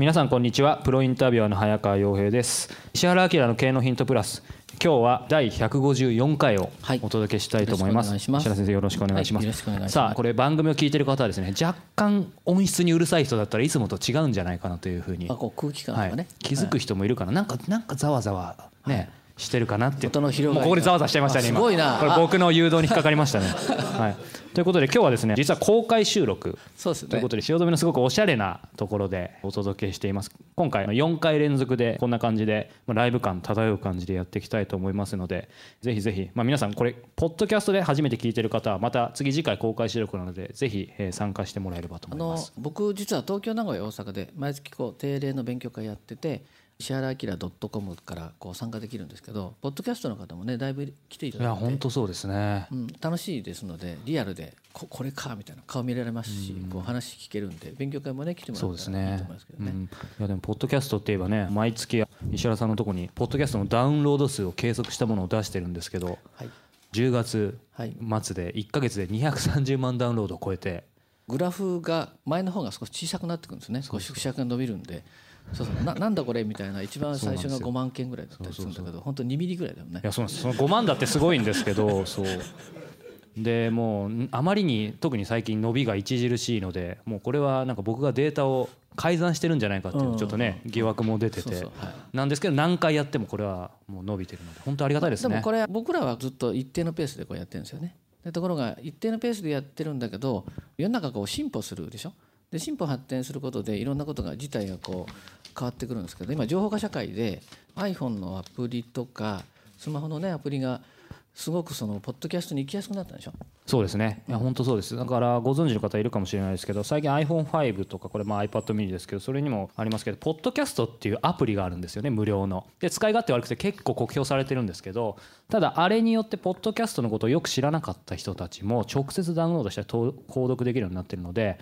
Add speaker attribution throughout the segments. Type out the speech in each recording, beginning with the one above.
Speaker 1: 皆さんこんにちは。プロインタビュアーの早川洋平です。石原明の経営のヒントプラス今日は第154回をお届けしたいと思います。はい、石原先生よろしくお願いします。はい、さあこれ番組を聞いている方はですね若干音質にうるさい人だったらいつもと違うんじゃないかなというふうに、
Speaker 2: あこう空気感がね、はい、
Speaker 1: 気づく人もいるかな、なんかなんかざわざわね。してるかなって
Speaker 2: 音の広
Speaker 1: もうここでざわざわしちゃいましたね今。これ僕の誘導に引っかかりましたね、はい、ということで今日はですね実は公開収録。ということで汐留のすごくおしゃれなところでお届けしています。今回4回連続でこんな感じでライブ感漂う感じでやっていきたいと思いますのでぜひぜひ、まあ、皆さんこれポッドキャストで初めて聞いてる方はまた次次回公開収録なのでぜひ参加してもらえればと思います。
Speaker 2: 僕実は東京名古屋大阪で毎月こう定例の勉強会やってて石原明 .com からこう参加できるんですけどポッドキャストの方もねだいぶ来ていただいて。
Speaker 1: いや本当そうですね、
Speaker 2: うん、楽しいですのでリアルでここれかみたいな顔見られますし、うん、こう話聞けるんで勉強会もね来てもらったらいいと思いますけどね、ねうん、い
Speaker 1: やでもポッドキャストって言えばね毎月石原さんのとこにポッドキャストのダウンロード数を計測したものを出してるんですけど、はい、10月末で1か月で230万ダウンロードを超えて。
Speaker 2: グラフが前の方が少し小さくなってくるんですね。少し縮尺が伸びるんで。そうそう。ななんだこれみたいな一番最初が5万件ぐらいだったりするんだけど本当2ミリぐらいだよね。
Speaker 1: いやそうなんです。その5万だってすごいんですけど そう。でもうあまりに特に最近伸びが著しいのでもうこれはなんか僕がデータを改ざんしてるんじゃないかっていうちょっとね疑惑も出てて。なんですけど何回やってもこれはもう伸びてるので本当ありがたいですね。
Speaker 2: でもこれ僕らはずっと一定のペースでこうやってるんですよね。でところが一定のペースでやってるんだけど世の中こう進歩するでしょ？で進歩発展することでいろんなことが事態がこう変わってくるんですけど今情報化社会で iPhone のアプリとかスマホのねアプリがすごくそのポッドキャストに行きやすくなったでしょ？
Speaker 1: そうですね。いや本当そうです。だからご存知の方いるかもしれないですけど最近 iPhone5 とかこれまあ iPad mini ですけどそれにもありますけどポッドキャストっていうアプリがあるんですよね無料の。で使い勝手悪くて結構酷評されてるんですけどただあれによってポッドキャストのことをよく知らなかった人たちも直接ダウンロードして購読できるようになってるので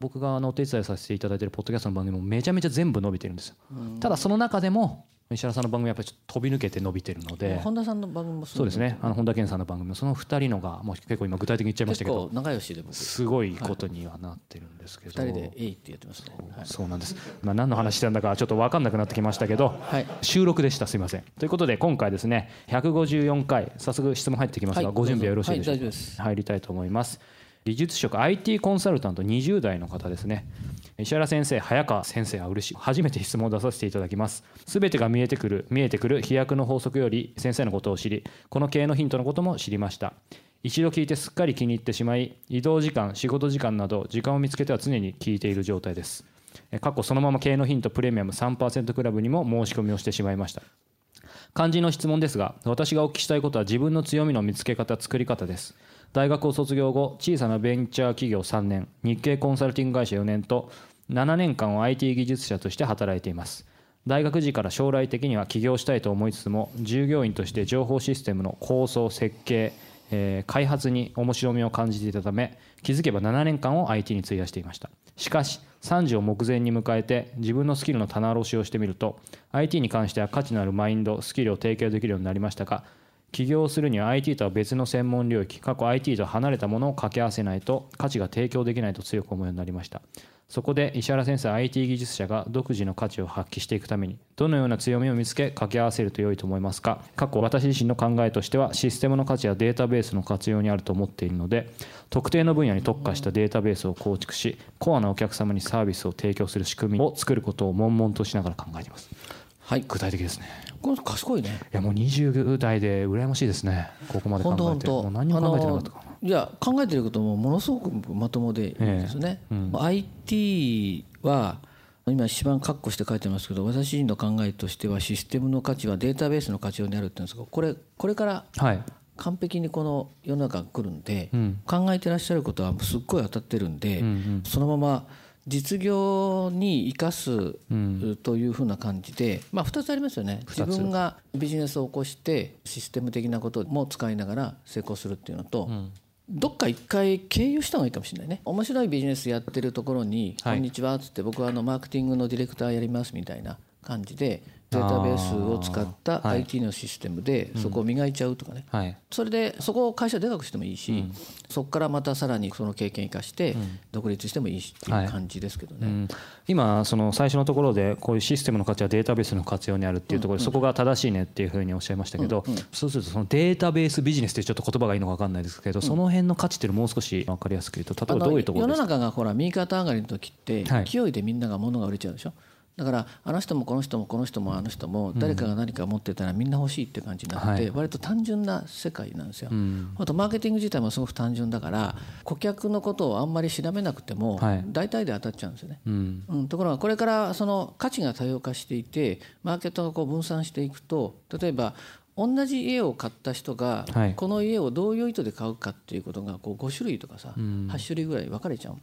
Speaker 1: 僕があのお手伝いさせていただいているポッドキャストの番組もめちゃめちゃ全部伸びてるんですよ。ただその中でも石原さんの番組はやっぱりちょっと飛び抜けて伸びてるので。
Speaker 2: 本田さんの番組も
Speaker 1: そうですね。あの本田健さんの番組もその2人のがもう結構今具体的に言っちゃいましたけど。
Speaker 2: 仲良しで僕。
Speaker 1: すごいことにはなってるんですけど、
Speaker 2: はい、2人で「えい」ってやってますね、
Speaker 1: はい、そうなんです、まあ、何の話してたんだかちょっと分かんなくなってきましたけど、はい、収録でした。すいません。ということで今回ですね154回。早速質問入ってきますが、ご準備はよろしいでしょうか、入りたいと思います技術職 IT コンサルタント20代の方ですね。石原先生早川先生は嬉しい。初めて質問を出させていただきます。すべてが見えてくる見えてくる飛躍の法則より先生のことを知りこの経営のヒントのことも知りました。一度聞いてすっかり気に入ってしまい移動時間仕事時間など時間を見つけては常に聞いている状態です。過去そのまま経営のヒントプレミアム3%クラブにも申し込みをしてしまいました。肝心の質問ですが私がお聞きしたいことは自分の強みの見つけ方作り方です。大学を卒業後小さなベンチャー企業3年日系コンサルティング会社4年と7年間を IT 技術者として働いています。大学時から将来的には起業したいと思いつつも従業員として情報システムの構想設計、えー、開発に面白みを感じていたため気づけば7年間を IT に費やしていました。しかし30を目前に迎えて自分のスキルの棚卸しをしてみると IT に関しては価値のあるマインドスキルを提供できるようになりましたが起業するには IT とは別の専門領域過去 IT と離れたものを掛け合わせないと価値が提供できないと強く思うようになりました。そこで石原先生 IT 技術者が独自の価値を発揮していくためにどのような強みを見つけ掛け合わせると良いと思いますか？過去私自身の考えとしてはシステムの価値やデータベースの活用にあると思っているので特定の分野に特化したデータベースを構築しコアなお客様にサービスを提供する仕組みを作ることを悶々としながら考えています。はい、具体的ですね。
Speaker 2: これ賢いね
Speaker 1: いやもう20代で羨ましいですね。ここまで考えて。もう何も考えてなかったか。
Speaker 2: ないや考えてることもものすごくまともでいいですね、えーうん、IT は今一番括弧して書いてますけど私自身の考えとしてはシステムの価値はデータベースの価値になるって言うんですがこれこれから完璧にこの世の中が来るんで、考えてらっしゃることはすっごい当たってるんで、そのまま実業に生かすというふうな感じで、まあ、2つありますよね。自分がビジネスを起こしてシステム的なことも使いながら成功するっていうのと、どっか一回経由した方がいいかもしれないね。面白いビジネスやってるところに「こんにちは」っつって僕はあのマーケティングのディレクターやりますみたいな感じでデータベースを使った IT のシステムでそこを磨いちゃうとかね、はい、それでそこを会社でかくしてもいいし、うん、そこからまたさらにその経験生かして独立してもいいしっていう感じですけどね、はい。うん、
Speaker 1: 今その最初のところでこういうシステムの価値はデータベースの活用にあるっていうところでそこが正しいねっていうふうにおっしゃいましたけど、そうするとそのデータベースビジネスってちょっと言葉がいいのか分かんないですけどその辺の価値っていうのもう少し分かりやすく言うと例えばどういうところ
Speaker 2: ですか？世の中がほら右肩上がりの時って勢いでみんなが物が売れちゃうでしょ、だからあの人もこの人もこの人もあの人も誰かが何か持ってたらみんな欲しいって感じになって割と単純な世界なんですよ。あとマーケティング自体もすごく単純だから顧客のことをあんまり調べなくても大体で当たっちゃうんですよね。うん、ところがこれからその価値が多様化していてマーケットがこう分散していくと例えば同じ家を買った人がこの家をどういう意図で買うかっていうことがこう5種類とかさ8種類ぐらい分かれちゃう。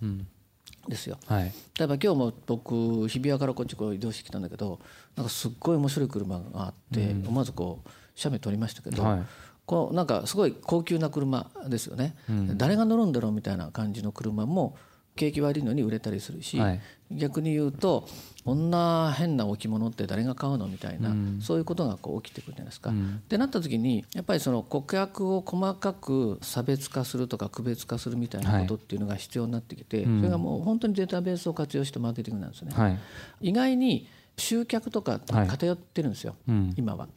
Speaker 2: ですよ、はい、例えば今日も僕日比谷からこっちこう移動してきたんだけどなんかすっごい面白い車があって、うん、思わずこう写メ撮りましたけど、はい、こうなんかすごい高級な車ですよね、うん、誰が乗るんだろうみたいな感じの車も景気悪いのに売れたりするし、はい、逆に言うとこんな変な置物って誰が買うのみたいな、うん、そういうことがこう起きてくるじゃないですか。うん、ってなった時にやっぱりその顧客を細かく差別化するとか区別化するみたいなことっていうのが必要になってきて、はい、それがもう本当にデータベースを活用してマーケティングなんですよね。はい、意外に集客とか偏ってるんですよ、はい、今は。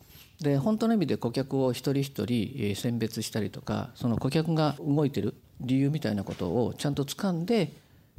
Speaker 2: で本当の意味で顧客を一人一人選別したりとかその顧客が動いてる理由みたいなことをちゃんと掴んで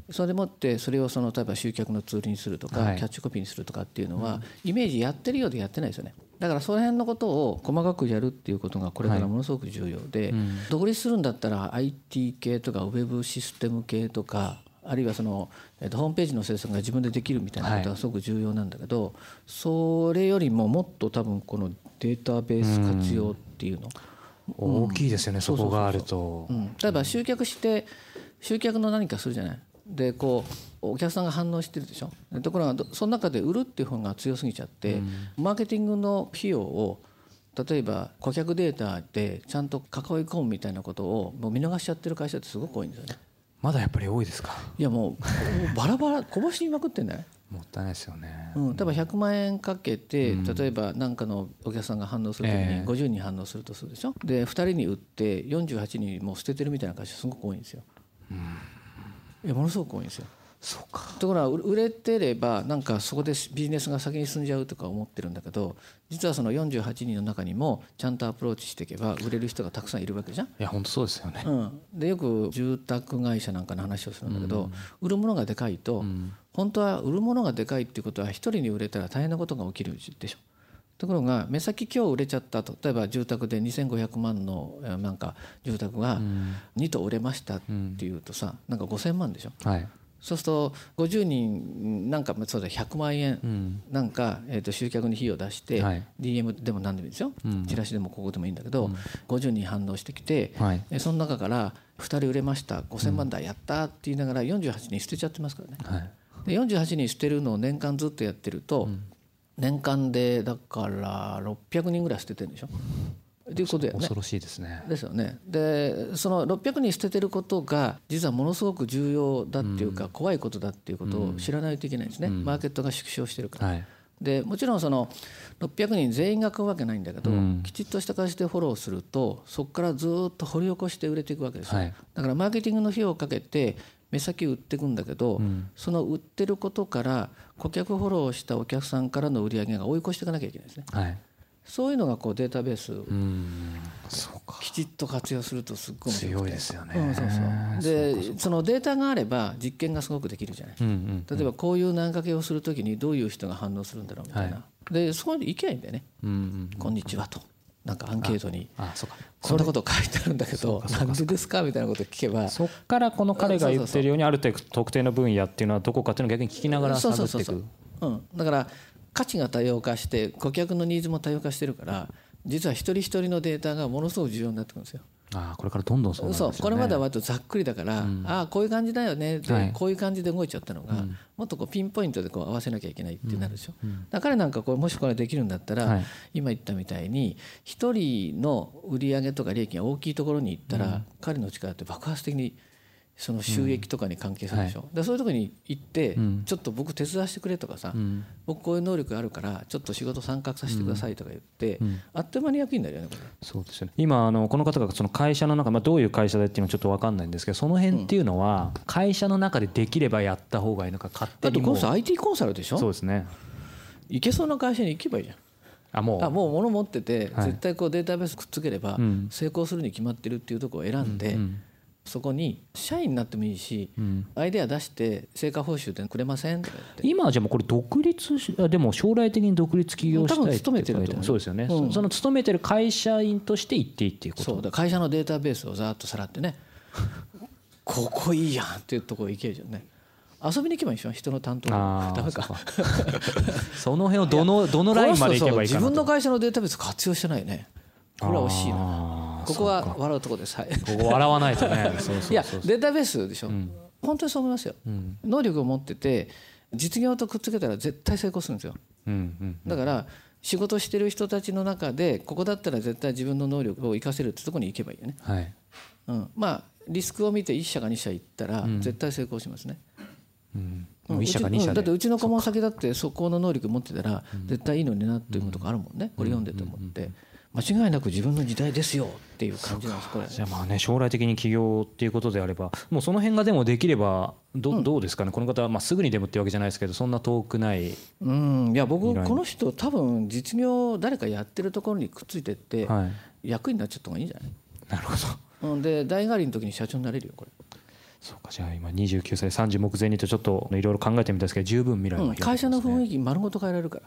Speaker 2: それでもってそれをその例えば集客のツールにするとか、キャッチコピーにするとかっていうのは、イメージやってるようでやってないですよね。だからその辺のことを細かくやるっていうことがこれからものすごく重要で、独立するんだったら IT 系とかウェブシステム系とかあるいはその、えー、とホームページの制作が自分でできるみたいなことがすごく重要なんだけど、それよりももっと多分このデータベース活用っていうの、
Speaker 1: 大きいですよね、そこがあると、
Speaker 2: 例えば集客して集客の何かするじゃないでこうお客さんが反応してるでしょ？ところがその中で売るっていう方が強すぎちゃって、うん、マーケティングの費用を例えば顧客データでちゃんと囲い込むみたいなことをもう見逃しちゃってる会社ってすごく多いんですよね。
Speaker 1: まだやっぱり多いですか？
Speaker 2: いやもうバラバラこぼしまくってんだよ
Speaker 1: もったいないですよね、
Speaker 2: うん、例えば100万円かけて、例えば何かのお客さんが反応するときに50人反応するとするでしょ？で2人に売って48人もう捨ててるみたいな会社すごく多いんですよ、うんいやものすごく多いんですよ。
Speaker 1: そうか
Speaker 2: ところが売れてればなんかそこでビジネスが先に進んじゃうとか思ってるんだけど実はその48人の中にもちゃんとアプローチしていけば売れる人がたくさんいるわけじゃん。い
Speaker 1: や本当そうですよね、う
Speaker 2: ん、でよく住宅会社なんかの話をするんだけど、うん、売るものがでかいと、うん、本当は売るものがでかいっていうことは一人に売れたら大変なことが起きるでしょ。ところが目先今日売れちゃったと。例えば住宅で2500万のなんか住宅が2棟売れましたっていうとさなんか5000万でしょ、はい、そうすると50人なんかそうだ100万円なんか、えー、と集客に費用出して、DM でも何でもいいですよ、チラシでもここでもいいんだけど、50人反応してきて、はい、その中から2人売れました5000万台やったって言いながら48人捨てちゃってますからね。で48人捨てるのを年間ずっとやってると、年間でだから600人ぐらい捨ててるんでしょ？っていうことやね。
Speaker 1: 恐ろしいですね。
Speaker 2: ですよね。でその600人捨ててることが実はものすごく重要だっていうか、怖いことだっていうことを知らないといけないんですね、マーケットが縮小してるから。はい。でもちろんその600人全員が買うわけないんだけど、うん、きちっとした形でフォローするとそこからずっと掘り起こして売れていくわけですよ、はい、だからマーケティングの費用をかけて目先売っていくんだけど、うん、その売ってることから顧客フォローしたお客さんからの売り上げが追い越していかなきゃいけないですね。はい。そういうのがこうデータベースきちっと活用するとすっごい
Speaker 1: 強いですよね、
Speaker 2: うん、そうそう。でそのデータがあれば実験がすごくできるじゃない、うんうん、例えばこういう投げかけをするときにどういう人が反応するんだろうみたいな、はい、でそこに行けばいいんだよね、うんうん、こんにちはとなんかアンケートにこんなこと書いてあるんだけどなんでですかみたいなこと聞けば。
Speaker 1: そっからこの彼が言ってるようにある程度特定の分野っていうのはどこかっていうのを逆に聞きながら探っていく。
Speaker 2: だから価値が多様化して顧客のニーズも多様化してるから実は一人一人のデータがものすごく重要になってくるんですよ。
Speaker 1: あこれからどんどんそう、ね、
Speaker 2: そうこれまでは割とざっくりだから、うん、ああこういう感じだよね。で、はい、こういう感じで動いちゃったのが、うん、もっとこうピンポイントでこう合わせなきゃいけないってなるでしょ、うん、だからなんかこうもしこれできるんだったら、はい、今言ったみたいに一人の売上とか利益が大きいところに行ったら、彼の力って爆発的にその収益とかに関係するでしょ、うん。はい、でそういうところに行って、うん、ちょっと僕手伝わせてくれとかさ、うん、僕こういう能力あるからちょっと仕事参画させてくださいとか言って、あっという間に役になるよねこれ。
Speaker 1: そうですよね。今あのこの方がその会社の中、まあ、どういう会社でっていうのはちょっと分かんないんですけどその辺っていうのは会社の中でできればやった方がいいのか勝手に
Speaker 2: だってこの IT コンサルでしょ？
Speaker 1: そうですね。
Speaker 2: 行けそうな会社に行けばいいじゃん。あもう。あもう物持ってて、絶対こうデータベースくっつければ成功するに決まってるっていうところを選んで、そこに社員になってもいいし、うん、アイデア出して成果報酬でくれませんとか言って。
Speaker 1: 今はじゃあもうこれ独立でも将来的に独立起業したい
Speaker 2: 勤めてると
Speaker 1: そうですよね、うん、その勤めてる会社員として行っていいっていうこと。
Speaker 2: そうだ。会社のデータベースをざっとさらってね。ここいいやんっていうところ行けるじゃんね。遊びに行けばいいでしょ。人の担当。ダメか。
Speaker 1: その辺をどのどのラインまで行けばいいか
Speaker 2: 自分の会社のデータベース活用してないね。これは惜しいなここは笑うとこです。はい。
Speaker 1: ここ笑わないとね。
Speaker 2: いやデータベースでしょ、うん、本当にそう思いますよ、うん、能力を持ってて実業とくっつけたら絶対成功するんですよ、うんうんだから仕事してる人たちの中でここだったら絶対自分の能力を生かせるってところに行けばいいよね、はい。うん、まあリスクを見て1社か2社行ったら絶対成功しますね、うん。うん、1社か2社だってうちの顧問先だってそこの能力持ってたら絶対いいのになっていうことがあるもんね。これ読んでて思って。間違いなく自分の時代ですよっていう感じなんですこれ。
Speaker 1: じゃあまあね将来的に起業っていうことであればもうその辺がでもできればど,、うどうですかね？この方はまあすぐにでもっていうわけじゃないですけどそんな遠くない
Speaker 2: うん。いや僕この人多分実業誰かやってるところにくっついてって、役になっちゃった方がいいんじゃない？
Speaker 1: なるほ
Speaker 2: ど。で代替わりの時に社長になれるよこれ。
Speaker 1: そうかじゃあ今29歳30目前にとちょっといろいろ考えてみたんですけど十分未来は、
Speaker 2: ねうん、会社の雰囲気丸ごと変えられるから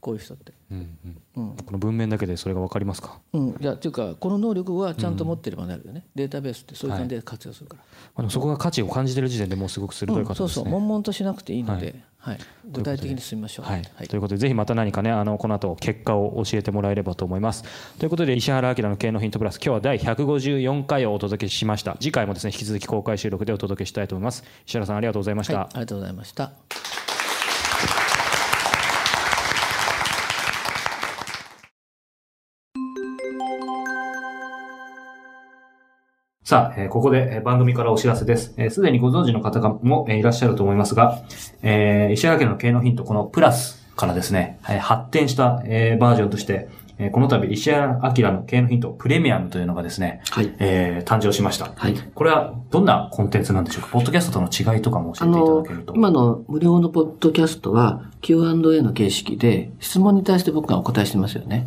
Speaker 2: こういう人って、うん
Speaker 1: うんうん、この文面だけでそれが分かりますか、
Speaker 2: うん、いやっていうかこの能力はちゃんと持ってればなるよね、データベースってそういう感じで活用するから、
Speaker 1: はい、そこが価値を感じてる時点でもうすごく鋭い方ですね、
Speaker 2: そうそう。悶々としなくていいので、はい、具体的に進みましょう。
Speaker 1: はい、ということでぜひまた何かねあのこの後結果を教えてもらえればと思います。ということで石原明の経営のヒントプラス今日は第154回をお届けしました。次回もですね引き続き公開収録でお届けしたいと思います。石原さんありがとうございました、
Speaker 2: ありがとうございました
Speaker 1: さあ、えー、ここで、え番組からお知らせです。す、えー、で、にご存知の方も、えー、いらっしゃると思いますが、えー、石原家の経営のヒント、このプラスからですね、えー、発展した、えー、バージョンとして、えー、この度、石原明の経営のヒント、プレミアムというのがですね、はい、えー、誕生しました。はい。これはどんなコンテンツなんでしょうか？ポッドキャストとの違いとかも教えていただけると。
Speaker 2: 今の無料のポッドキャストは Q&A の形式で質問に対して僕がお答えしてますよね。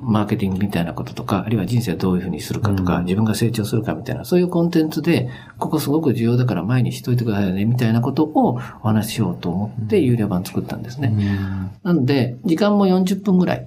Speaker 2: マーケティングみたいなこととか、あるいは人生をどういうふうにするかとか、うん、自分が成長するかみたいな、そういうコンテンツで、ここすごく重要だから前にしといてくださいね、みたいなことをお話ししようと思って、有料版作ったんですね。うん、なので、時間も40分ぐらい。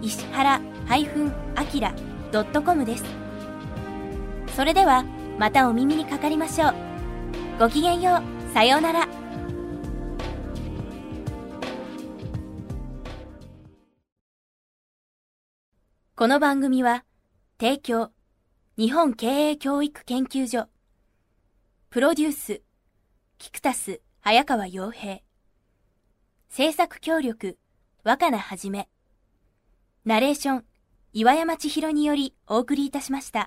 Speaker 3: 石原 -akira.com です。それではまたお耳にかかりましょう。ごきげんよう。さようなら。この番組は提供日本経営教育研究所プロデュースキクタス早川洋平制作協力若菜はじめナレーション、岩山千尋によりお送りいたしました。